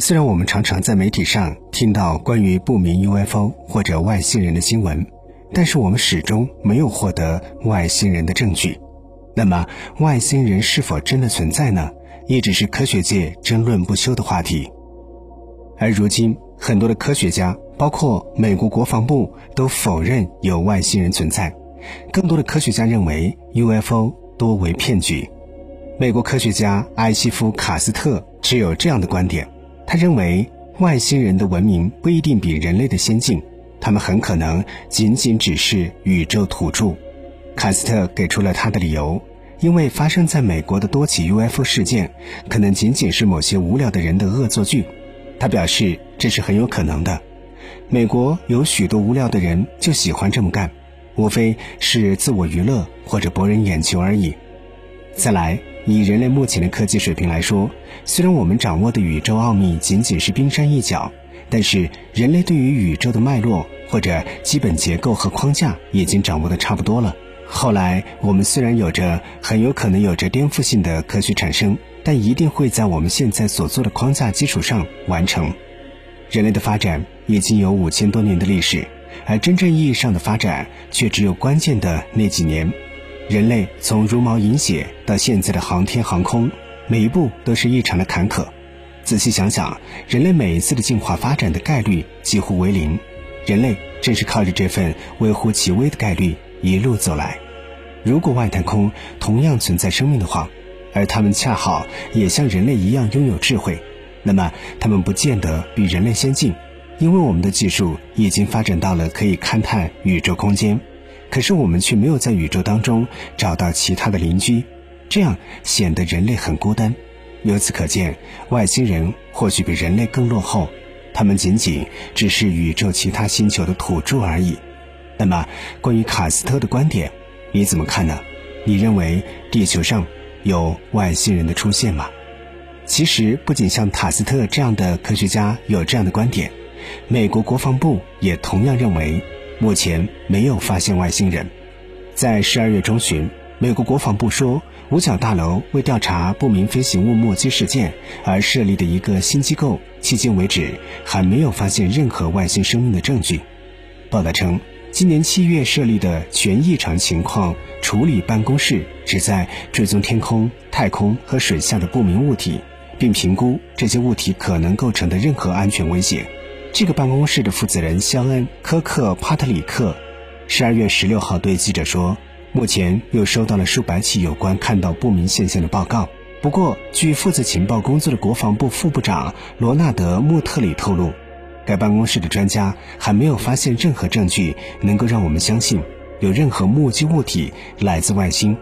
虽然我们常常在媒体上听到关于不明 UFO 或者外星人的新闻，但是我们始终没有获得外星人的证据。那么，外星人是否真的存在呢？一直是科学界争论不休的话题。而如今，很多的科学家，包括美国国防部，都否认有外星人存在。更多的科学家认为 UFO 多为骗局。美国科学家艾希夫·卡斯特持有这样的观点。他认为外星人的文明不一定比人类的先进，他们很可能仅仅只是宇宙土著。卡斯特给出了他的理由：因为发生在美国的多起 UFO 事件，可能仅仅是某些无聊的人的恶作剧。他表示这是很有可能的。美国有许多无聊的人就喜欢这么干，无非是自我娱乐或者博人眼球而已。再来。以人类目前的科技水平来说，虽然我们掌握的宇宙奥秘仅仅是冰山一角，但是人类对于宇宙的脉络或者基本结构和框架已经掌握的差不多了。后来，我们虽然有着很有可能有着颠覆性的科学产生，但一定会在我们现在所做的框架基础上完成。人类的发展已经有五千多年的历史，而真正意义上的发展却只有关键的那几年。人类从茹毛饮血到现在的航天航空，每一步都是异常的坎坷。仔细想想，人类每一次的进化发展的概率几乎为零。人类正是靠着这份微乎其微的概率一路走来。如果外太空同样存在生命的话，而他们恰好也像人类一样拥有智慧，那么他们不见得比人类先进，因为我们的技术已经发展到了可以勘探宇宙空间。可是我们却没有在宇宙当中找到其他的邻居，这样显得人类很孤单。由此可见，外星人或许比人类更落后，他们仅仅只是宇宙其他星球的土著而已。那么，关于卡斯特的观点，你怎么看呢？你认为地球上有外星人的出现吗？其实，不仅像卡斯特这样的科学家有这样的观点，美国国防部也同样认为。目前没有发现外星人。在十二月中旬，美国国防部说，五角大楼为调查不明飞行物目击事件而设立的一个新机构，迄今为止还没有发现任何外星生命的证据。报道称，今年七月设立的全异常情况处理办公室旨在追踪天空、太空和水下的不明物体，并评估这些物体可能构成的任何安全威胁。这个办公室的负责人肖恩·科克帕特里克，十二月十六号对记者说：“目前又收到了数百起有关看到不明现象的报告。不过，据负责情报工作的国防部副部长罗纳德·穆特里透露，该办公室的专家还没有发现任何证据能够让我们相信有任何目击物体来自外星。”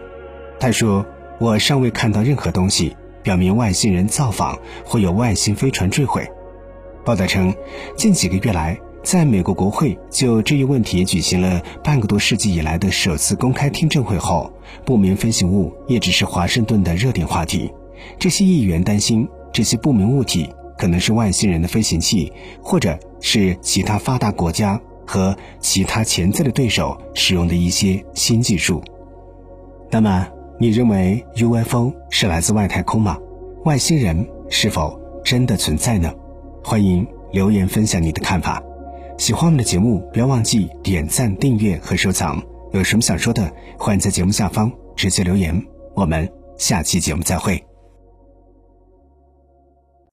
他说：“我尚未看到任何东西表明外星人造访或有外星飞船坠毁。”报道称，近几个月来，在美国国会就这一问题举行了半个多世纪以来的首次公开听证会后，不明飞行物一直是华盛顿的热点话题。这些议员担心，这些不明物体可能是外星人的飞行器，或者是其他发达国家和其他潜在的对手使用的一些新技术。那么，你认为 UFO 是来自外太空吗？外星人是否真的存在呢？欢迎留言分享你的看法，喜欢我们的节目，不要忘记点赞、订阅和收藏。有什么想说的，欢迎在节目下方直接留言。我们下期节目再会。